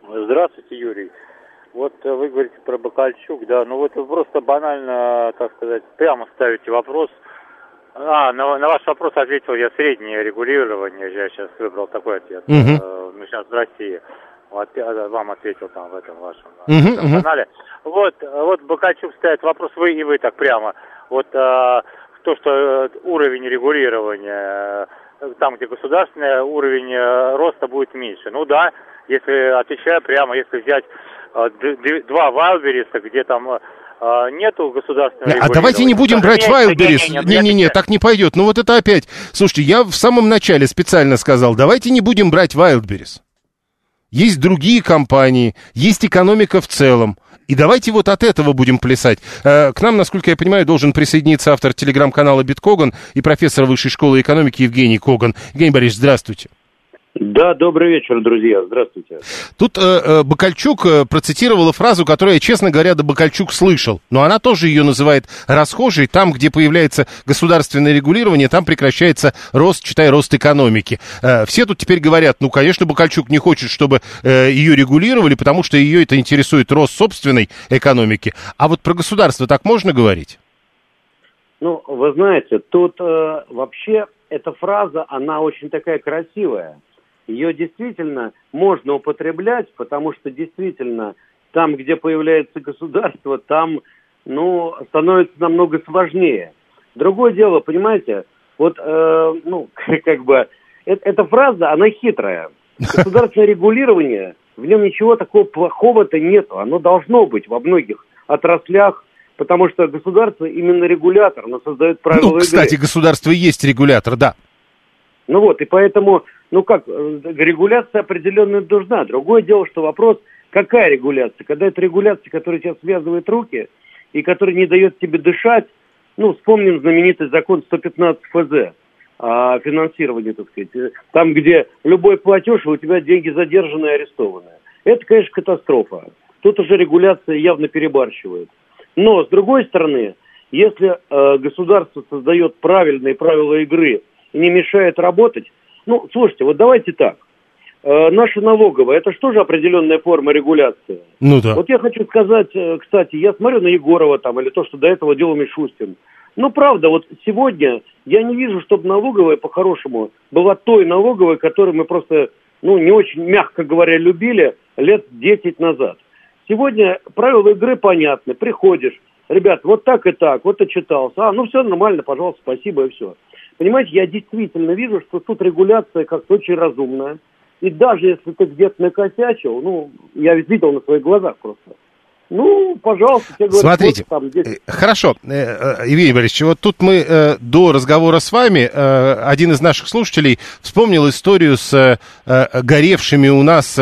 Здравствуйте, Юрий. Вот э, вы говорите про Бакальчук, да, ну вот вы просто банально, так сказать, прямо ставите вопрос. А, на, на ваш вопрос ответил я среднее регулирование, я сейчас выбрал такой ответ. Э, Мы сейчас в России. Вам ответил там в этом вашем э,
Мгм,
этом канале. Вот, э, вот Бакальчук ставит вопрос, вы и вы так прямо. Вот э, то, что э, уровень регулирования, э, там, где государственный уровень э, роста будет меньше. Ну да, если, отвечая прямо, если взять э, два Вайлбериса, где там э, нету государственного
А давайте не будем брать Wildberries. Не-не-не, так не пойдет. Ну вот это опять. Слушайте, я в самом начале специально сказал, давайте не будем брать Wildberries. Есть другие компании, есть экономика в целом. И давайте вот от этого будем плясать. Э, К нам, насколько я понимаю, должен присоединиться автор телеграм-канала Биткоган и профессор Высшей школы экономики Евгений Коган. Евгений Борисович, здравствуйте.
Да, добрый вечер, друзья. Здравствуйте.
Тут э, э, Бакальчук э, процитировала фразу, которую я, честно говоря, до Бакальчук слышал. Но она тоже ее называет расхожей. Там, где появляется государственное регулирование, там прекращается рост, читай, рост экономики. Э, все тут теперь говорят, ну, конечно, Бакальчук не хочет, чтобы э, ее регулировали, потому что ее это интересует рост собственной экономики. А вот про государство так можно говорить?
Ну, вы знаете, тут э, вообще эта фраза, она очень такая красивая. Ее действительно можно употреблять, потому что действительно там, где появляется государство, там, ну, становится намного сложнее. Другое дело, понимаете, вот, э, ну, как бы, э- эта фраза, она хитрая. Государственное регулирование, в нем ничего такого плохого-то нету. Оно должно быть во многих отраслях, потому что государство именно регулятор, оно создает правила
ну,
игры.
кстати, государство и есть регулятор, да.
Ну вот, и поэтому, ну как, э, регуляция определенная нужна. Другое дело, что вопрос, какая регуляция? Когда это регуляция, которая тебя связывает руки и которая не дает тебе дышать, ну, вспомним знаменитый закон 115 ФЗ о финансировании, так сказать, э, там, где любой платеж, у тебя деньги задержаны и арестованы. Это, конечно, катастрофа. Тут уже регуляция явно перебарщивает. Но, с другой стороны, если э, государство создает правильные правила игры и не мешает работать, ну, слушайте, вот давайте так. Э, наша налоговая, это же определенная форма регуляции?
Ну да.
Вот я хочу сказать, э, кстати, я смотрю на Егорова там, или то, что до этого делал Мишустин. Ну, правда, вот сегодня я не вижу, чтобы налоговая, по-хорошему, была той налоговой, которую мы просто, ну, не очень, мягко говоря, любили лет 10 назад. Сегодня правила игры понятны. Приходишь, ребят, вот так и так, вот отчитался. А, ну все нормально, пожалуйста, спасибо и все. Понимаете, я действительно вижу, что тут регуляция как-то очень разумная. И даже если ты где-то накосячил, ну, я ведь видел на своих глазах просто. Ну, пожалуйста, тебе говорят,
Смотрите,
вот там 10
э, хорошо, э, э, Евгений Борисович, вот тут мы до разговора с вами, один из наших слушателей вспомнил историю с горевшими у нас,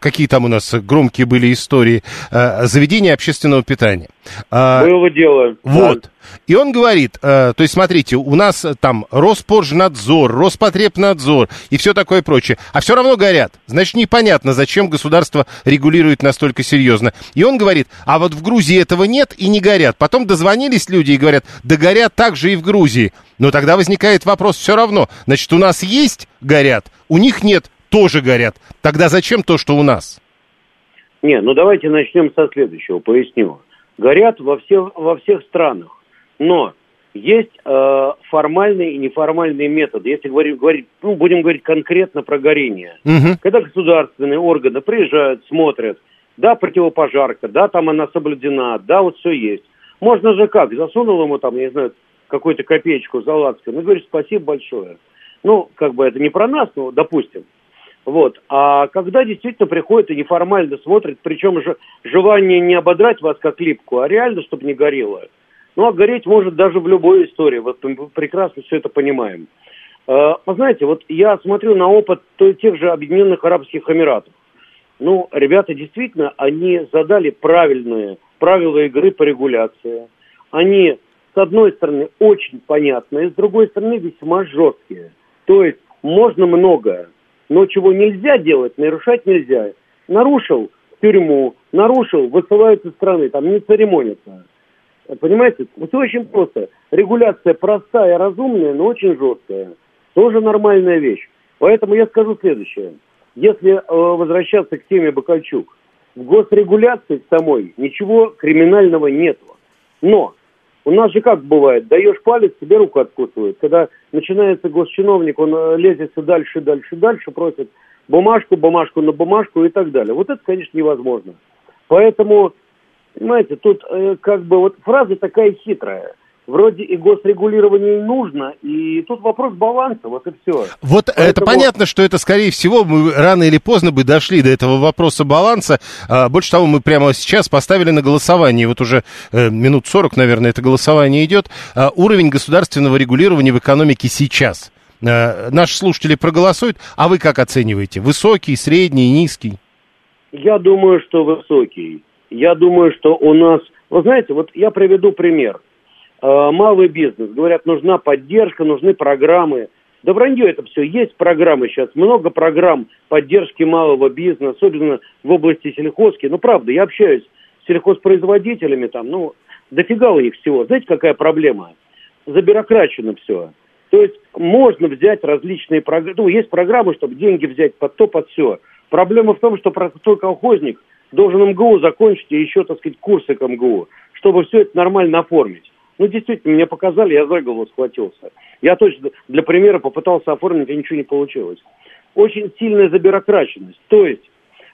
какие там у нас громкие были истории, заведения общественного питания. А,
было дело.
Вот. И он говорит, э, то есть смотрите, у нас э, там Роспоржнадзор, Роспотребнадзор и все такое прочее, а все равно горят. Значит, непонятно, зачем государство регулирует настолько серьезно. И он говорит, а вот в Грузии этого нет и не горят. Потом дозвонились люди и говорят, да горят так же и в Грузии. Но тогда возникает вопрос все равно. Значит, у нас есть горят, у них нет, тоже горят. Тогда зачем то, что у нас?
Не, ну давайте начнем со следующего, поясню. Горят во всех, во всех странах, но есть э, формальные и неформальные методы. Если говорить, говорить, ну, будем говорить конкретно про горение.
Мгм.
Когда государственные органы приезжают, смотрят, да, противопожарка, да, там она соблюдена, да, вот все есть. Можно же как, засунул ему там, я не знаю, какую-то копеечку за лацкан, ну, говорит, спасибо большое. Ну, как бы это не про нас, но допустим. Вот. А когда действительно приходит и неформально смотрит, причем же желание не ободрать вас как липку, а реально, чтобы не горело. Ну, а гореть может даже в любой истории. Вот мы прекрасно все это понимаем. Э, Вы знаете, вот я смотрю на опыт тех же Объединенных Арабских Эмиратов. Ну, ребята действительно, они задали правильные правила игры по регуляции. Они, с одной стороны, очень понятные, с другой стороны, весьма жесткие. То есть можно многое, но чего нельзя делать, нарушать нельзя. Нарушил тюрьму, нарушил, высылают из страны, там не церемонятся. Понимаете, вот очень просто. Регуляция простая, разумная, но очень жесткая. Тоже нормальная вещь. Поэтому я скажу следующее. Если э, возвращаться к теме Бакальчук, в госрегуляции самой ничего криминального нет. Но у нас же как бывает, даешь палец, тебе руку откусывают. Когда начинается госчиновник, он э, лезет все дальше, дальше, дальше, просит бумажку, бумажку на бумажку и так далее. Вот это, конечно, невозможно. Поэтому, понимаете, тут э, как бы вот фраза такая хитрая вроде и госрегулирование нужно, и тут вопрос баланса, вот и все.
Вот Поэтому... это понятно, что это, скорее всего, мы рано или поздно бы дошли до этого вопроса баланса. А, больше того, мы прямо сейчас поставили на голосование, вот уже э, минут 40, наверное, это голосование идет, а, уровень государственного регулирования в экономике сейчас. А, наши слушатели проголосуют, а вы как оцениваете? Высокий, средний, низкий?
Я думаю, что высокий. Я думаю, что у нас... Вы знаете, вот я приведу пример – малый бизнес. Говорят, нужна поддержка, нужны программы. Да вранье это все. Есть программы сейчас, много программ поддержки малого бизнеса, особенно в области сельхозки. Ну, правда, я общаюсь с сельхозпроизводителями там, ну, дофига у них всего. Знаете, какая проблема? Забюрокрачено все. То есть можно взять различные программы. Ну, есть программы, чтобы деньги взять под то, под все. Проблема в том, что простой колхозник должен МГУ закончить и еще, так сказать, курсы к МГУ, чтобы все это нормально оформить. Ну, действительно, мне показали, я за голову схватился. Я точно для примера попытался оформить, а ничего не получилось. Очень сильная забюрокраченность. То есть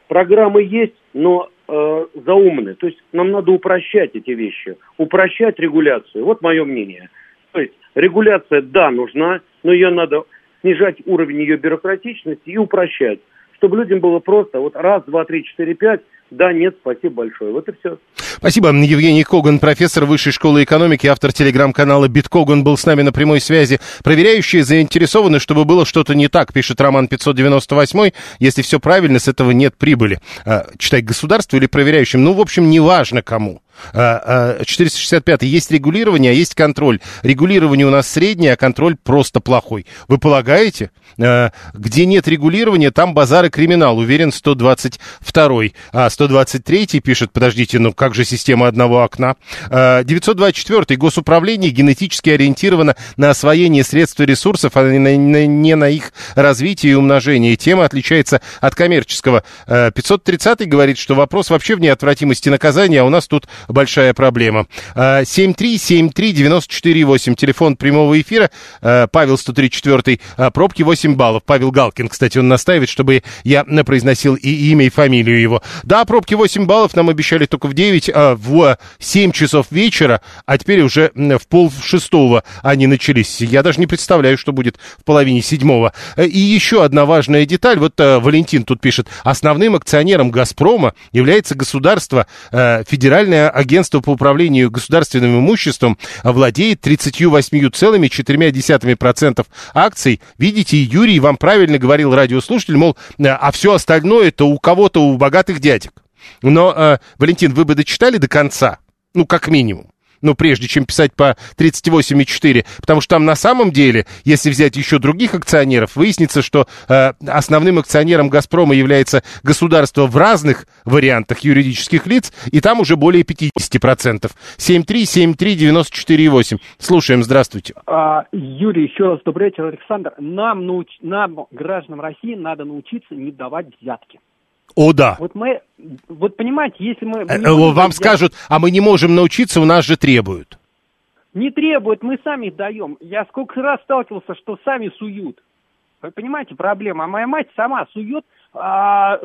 программы есть, но э, заумные. То есть нам надо упрощать эти вещи, упрощать регуляцию. Вот мое мнение. То есть регуляция, да, нужна, но ее надо снижать уровень ее бюрократичности и упрощать, чтобы людям было просто вот раз, два, три, четыре, пять, да, нет, спасибо большое. Вот и все.
Спасибо. Евгений Коган, профессор Высшей школы экономики, автор телеграм-канала Биткоган, был с нами на прямой связи. Проверяющие заинтересованы, чтобы было что-то не так, пишет Роман 598. Если все правильно, с этого нет прибыли. А, читай государству или проверяющим. Ну, в общем, неважно кому. 465 а, есть регулирование, а есть контроль. Регулирование у нас среднее, а контроль просто плохой. Вы полагаете? А, где нет регулирования, там базар и криминал, уверен 122 А 123 пишет, подождите, ну как же система одного окна? 924 а, госуправление генетически ориентировано на освоение средств и ресурсов, а не на их развитие и умножение. Тема отличается от коммерческого. 530 говорит, что вопрос вообще в неотвратимости наказания, а у нас тут большая проблема. 7373948, телефон прямого эфира, Павел 134, а, пробки 8 баллов. Павел Галкин, кстати, он настаивает, чтобы я произносил и имя, и фамилию его. Да, пробки 8 баллов нам обещали только в 9, а в 7 часов вечера, а теперь уже в пол шестого они начались. Я даже не представляю, что будет в половине седьмого. И еще одна важная деталь, вот а, Валентин тут пишет, основным акционером «Газпрома» является государство, федеральное агентство по управлению государственным имуществом владеет 38,4% акций. Видите, Юрий вам правильно говорил радиослушатель, мол, а все остальное это у кого-то, у богатых дядек. Но, э, Валентин, вы бы дочитали до конца? Ну, как минимум ну, прежде чем писать по 38,4, потому что там на самом деле, если взять еще других акционеров, выяснится, что э, основным акционером «Газпрома» является государство в разных вариантах юридических лиц, и там уже более 50%. 7373948. Слушаем, здравствуйте.
А, Юрий, еще раз добрый вечер, Александр. Нам, науч... нам, гражданам России, надо научиться не давать взятки.
О, да.
Вот мы, вот понимаете, если мы...
Э, вам скажут, а мы не можем научиться, у нас же требуют.
Не требуют, мы сами даем. Я сколько раз сталкивался, что сами суют. Вы понимаете, проблема. А моя мать сама сует,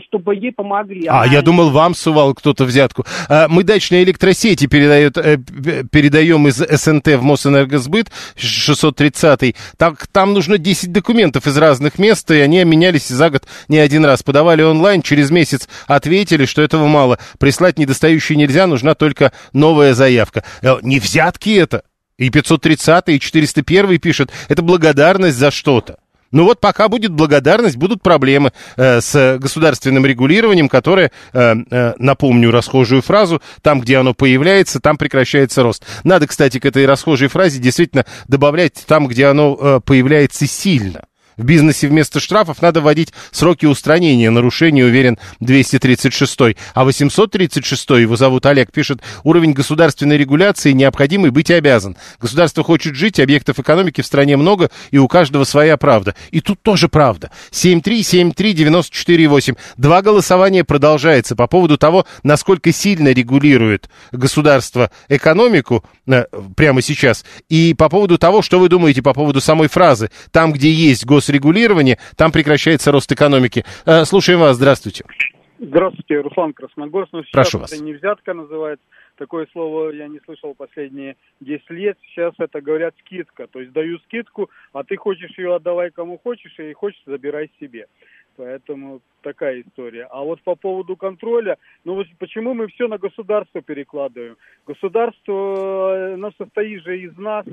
чтобы ей помогли.
А, Она... я думал, вам сувал кто-то взятку. А, мы дачные электросети передает, э, передаем из СНТ в Мосэнергосбыт 630. Так, там нужно 10 документов из разных мест, и они менялись за год не один раз. Подавали онлайн, через месяц ответили, что этого мало. Прислать недостающие нельзя, нужна только новая заявка. Э, не взятки это. И 530 и 401 пишет, это благодарность за что-то. Ну вот пока будет благодарность, будут проблемы э, с государственным регулированием, которое, э, э, напомню расхожую фразу, там, где оно появляется, там прекращается рост. Надо, кстати, к этой расхожей фразе действительно добавлять там, где оно э, появляется сильно. В бизнесе вместо штрафов надо вводить сроки устранения нарушений, уверен 236 А 836 его зовут Олег, пишет, уровень государственной регуляции необходимый быть обязан. Государство хочет жить, объектов экономики в стране много, и у каждого своя правда. И тут тоже правда. 7373948. Два голосования продолжается по поводу того, насколько сильно регулирует государство экономику э, прямо сейчас, и по поводу того, что вы думаете по поводу самой фразы. Там, где есть госрегулирование, там прекращается рост экономики. Э, слушаем вас, здравствуйте.
Здравствуйте, Руслан Красногорск. Ну, сейчас
Прошу
это
вас.
не взятка называется. Такое слово я не слышал последние 10 лет. Сейчас это говорят скидка. То есть даю скидку, а ты хочешь ее отдавай кому хочешь, и хочешь забирай себе. Поэтому такая история. А вот по поводу контроля, ну вот почему мы все на государство перекладываем? Государство, э, оно состоит же из нас,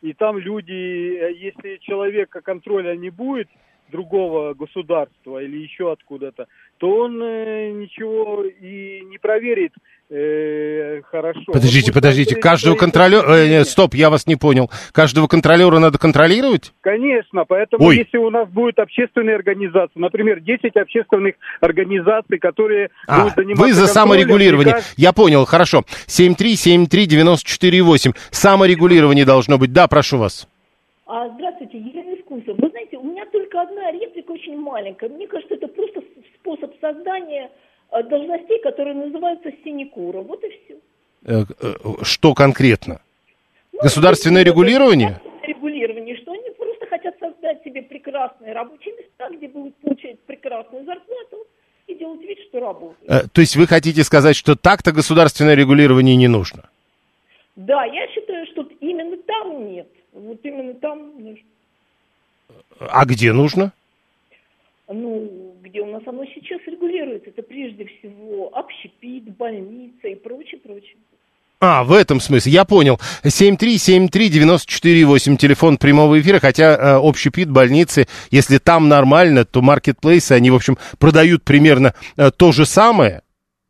и там люди, э, если человека контроля не будет, другого государства или еще откуда-то, то он э, ничего и не проверит э, хорошо.
Подождите,
Вот
подождите, каждого контролера... э, нет, стоп, я вас не понял. Каждого контролера надо контролировать?
Конечно, поэтому
Ой.
если у нас будет общественные организации, например, 10 общественных организаций, которые
А,
будут заниматься
вы за саморегулирование.
кажд-
Я понял, хорошо. 7373948. Саморегулирование должно быть. Да, прошу вас.
А, здравствуйте, Елена Искусова. Вы знаете, у меня только одна реплика очень маленькая. Мне кажется, это просто способ создания э, должностей, которые называются синекуром. Вот и все.
Э, э, Что конкретно? Государственное регулирование?
Регулирование, что они просто хотят создать себе прекрасные рабочие места, где будут получать прекрасную зарплату и делать вид, что работают.
То есть вы хотите сказать, что так-то государственное регулирование не нужно?
Да, я считаю, что именно там нет. Вот именно там,
А где нужно?
ну, где у нас оно сейчас регулируется, это прежде всего общепит, больница и прочее, прочее.
А, в этом смысле, я понял. 7373948, телефон прямого эфира, хотя э, общий пит, больницы, если там нормально, то маркетплейсы, они, в общем, продают примерно э, то же самое.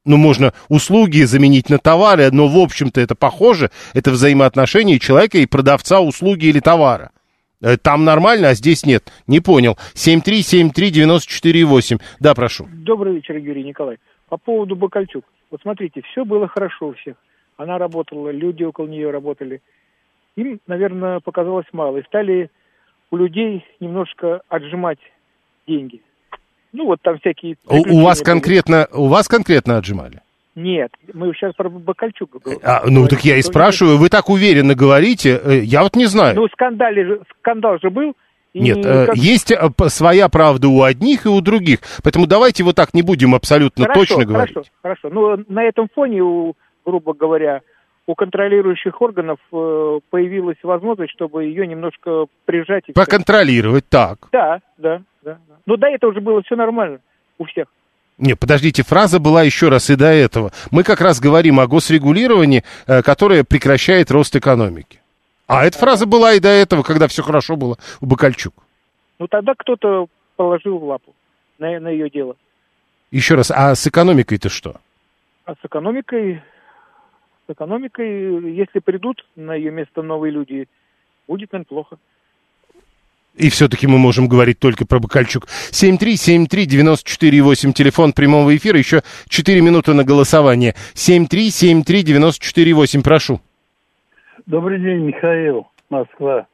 Ну, можно услуги заменить на товары, но, в общем-то, это похоже, это взаимоотношения человека и продавца услуги или товара. Э, Там нормально, а здесь нет. Не понял. 7373948. Да, прошу.
Добрый вечер, Юрий Николай. По поводу Бакальчук. Вот смотрите, все было хорошо у всех. Она работала, люди около нее работали. Им, наверное, показалось мало. И стали у людей немножко отжимать деньги. Ну, вот там всякие...
У, у вас
были.
конкретно, у вас конкретно отжимали?
Нет, мы сейчас про Бакальчука говорим.
А, ну, так я и спрашиваю, вы так уверенно говорите, э, я вот не знаю.
Ну, скандал же, скандал же был.
Нет, э,
как-
есть э, своя правда у одних и у других. Поэтому давайте вот так не будем абсолютно
хорошо,
точно говорить.
Хорошо, хорошо. Ну, на этом фоне, у, грубо говоря, у контролирующих органов появилась возможность, чтобы ее немножко прижать. и.
Поконтролировать, так.
Да, да, да. да. Но до этого уже было все нормально у всех.
Не, подождите, фраза была еще раз и до этого. Мы как раз говорим о госрегулировании, э, которое прекращает рост экономики. А эта фраза была и до этого, когда все хорошо было у Бакальчук.
Ну, тогда кто-то положил лапу на, на ее дело.
Еще раз, а с экономикой-то что?
А с экономикой, с экономикой, если придут на ее место новые люди, будет, наверное, плохо.
И все-таки мы можем говорить только про Бакальчук. 7373948, телефон прямого эфира, еще 4 минуты на голосование. 7373948, прошу.
Добрый день, Михаил, Москва.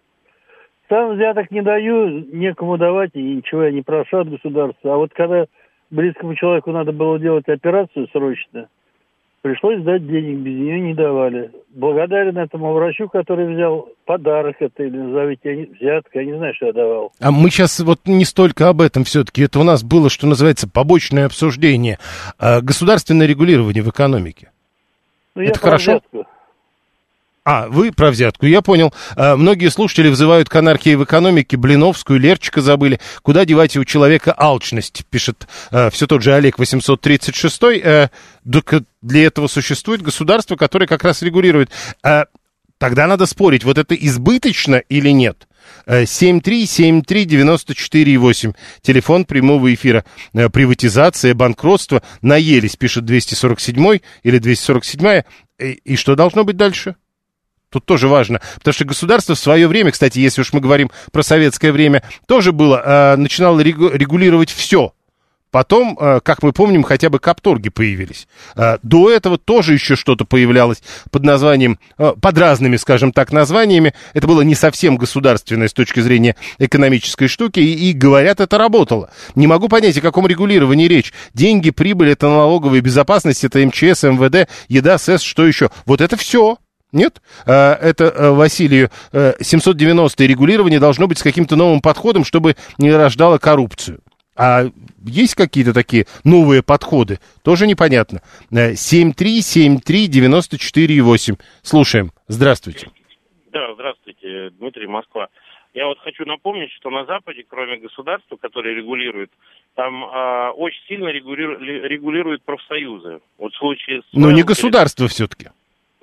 Сам взяток не даю, некому давать, и ничего я не прошу от государства. А вот когда близкому человеку надо было делать операцию срочно, пришлось дать денег, без нее не давали. Благодарен этому врачу, который взял подарок это, или назовите, я взятка, я не знаю, что я давал.
А мы сейчас вот не столько об этом все-таки. Это у нас было, что называется, побочное обсуждение. А, государственное регулирование в экономике.
Ну, я
Это
про
хорошо?
взятку.
А, вы про взятку, я понял. А, многие слушатели взывают к анархии в экономике, Блиновскую, Лерчика забыли. Куда девать у человека алчность, пишет все тот же Олег 836. Э, так для этого существует государство, которое как раз регулирует. А, тогда надо спорить, вот это избыточно или нет. Э, 7373948, телефон прямого эфира. Э, Приватизация, банкротство, наелись, пишет 247 или 247. И, и что должно быть дальше? Тут тоже важно, потому что государство в свое время, кстати, если уж мы говорим про советское время, тоже было, э, начинало регулировать все. Потом, э, как мы помним, хотя бы капторги появились. Э, до этого тоже еще что-то появлялось под названием, э, под разными, скажем так, названиями. Это было не совсем государственное с точки зрения экономической штуки, и, и говорят, это работало. Не могу понять, о каком регулировании речь. Деньги, прибыль, это налоговая безопасность, это МЧС, МВД, еда, СЭС, что еще? Вот это все. Нет? Это Василию 790 регулирование должно быть с каким-то новым подходом, чтобы не рождало коррупцию. А есть какие-то такие новые подходы? Тоже непонятно. 7373948. Э, Слушаем. Здравствуйте.
Да, здравствуйте, Дмитрий Москва. Я вот хочу напомнить, что на Западе, кроме государства, которое регулирует, там э, очень сильно регулируют, регулируют профсоюзы. Вот в случае с...
Но не государство все-таки.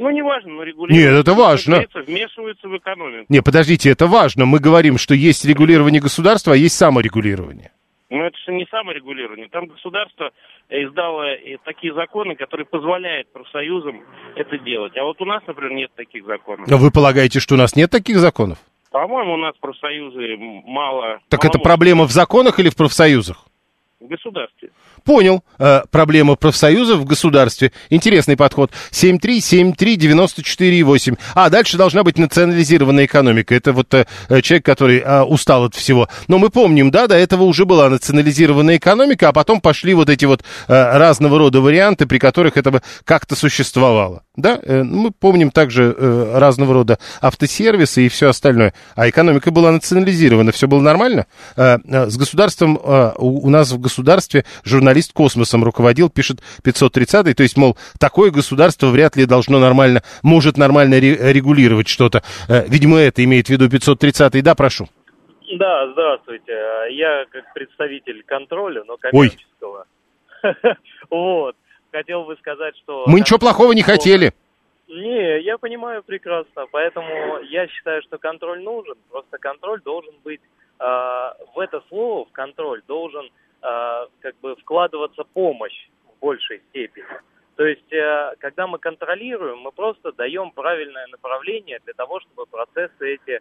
Ну, не важно, но регулируют.
Нет, это важно.
Вмешиваются в экономику.
Не, подождите, это важно. Мы говорим, что есть регулирование государства, а есть саморегулирование.
Но это же не саморегулирование. Там государство издало такие законы, которые позволяют профсоюзам это делать. А вот у нас, например, нет таких законов.
А вы полагаете, что у нас нет таких законов?
По-моему, у нас профсоюзы мало...
Так это проблема в законах или в профсоюзах?
В государстве.
Понял. Э, проблема профсоюзов в государстве. Интересный подход. 7373948. А дальше должна быть национализированная экономика. Это вот э, человек, который э, устал от всего. Но мы помним, да, до этого уже была национализированная экономика, а потом пошли вот эти вот э, разного рода варианты, при которых это как-то существовало. Да, э, мы помним также э, разного рода автосервисы и все остальное. А экономика была национализирована, все было нормально. Э, э, с государством, э, у, у нас в государстве журналист космосом руководил, пишет 530 то есть, мол, такое государство вряд ли должно нормально, может нормально ре, регулировать что-то. Э, видимо, это имеет в виду 530 да, прошу.
Да, здравствуйте. Я как представитель контроля, но коммерческого. Вот хотел бы сказать, что...
Мы ничего плохого не хотели.
Не, я понимаю прекрасно, поэтому я считаю, что контроль нужен. Просто контроль должен быть э, в это слово, в контроль должен как бы вкладываться помощь в большей степени. То есть, э, когда мы контролируем, мы просто даем правильное направление для того, чтобы процессы эти...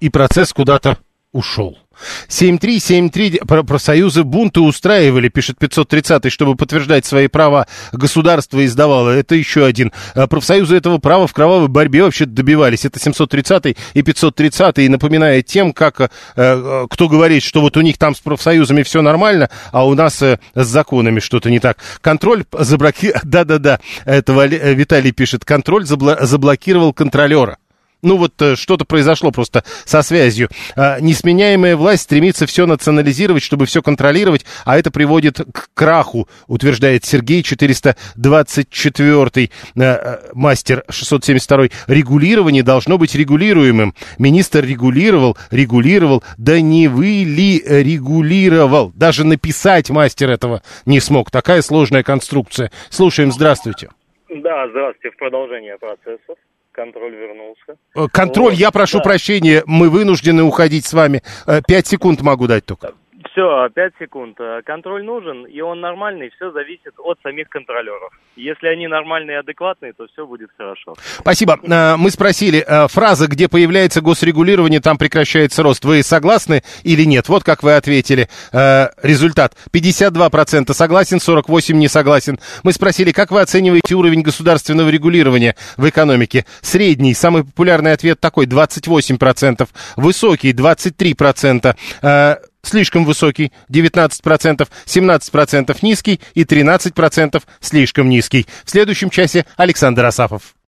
И процесс куда-то ушел. 73739, профсоюзы бунты устраивали, пишет 530 чтобы подтверждать свои права, государство издавало. Это еще один. А профсоюзы этого права в кровавой борьбе вообще добивались. Это 730 и 530 и напоминает тем, как э, э, кто говорит, что вот у них там с профсоюзами все нормально, а у нас э, с законами что-то не так. Контроль заблокировал, да-да-да, это Виталий пишет, контроль забло... заблокировал контролера. Ну вот э, что-то произошло просто со связью. А, несменяемая власть стремится все национализировать, чтобы все контролировать, а это приводит к краху, утверждает Сергей 424 э, э, мастер 672 Регулирование должно быть регулируемым. Министр регулировал, регулировал, да не вы ли регулировал? Даже написать мастер этого не смог. Такая сложная конструкция. Слушаем, здравствуйте.
Да, здравствуйте. В продолжение процессов контроль вернулся.
Э, контроль, вот, я прошу да. прощения, мы вынуждены уходить с вами. Э, пять секунд могу дать только.
Все, 5 секунд. Э, контроль нужен, и он нормальный, все зависит от самих контролеров. Если они нормальные и адекватные, то все будет хорошо.
Спасибо. Э, мы спросили, э, фраза, где появляется госрегулирование, там прекращается рост. Вы согласны или нет? Вот как вы ответили. Результат. 52% согласен, 48% не согласен. Мы спросили, как вы оцениваете уровень государственного регулирования в экономике? Средний, самый популярный ответ такой, 28%. Высокий, 23% слишком высокий, 19%, 17% низкий и 13% слишком низкий. В следующем часе Александр Асафов.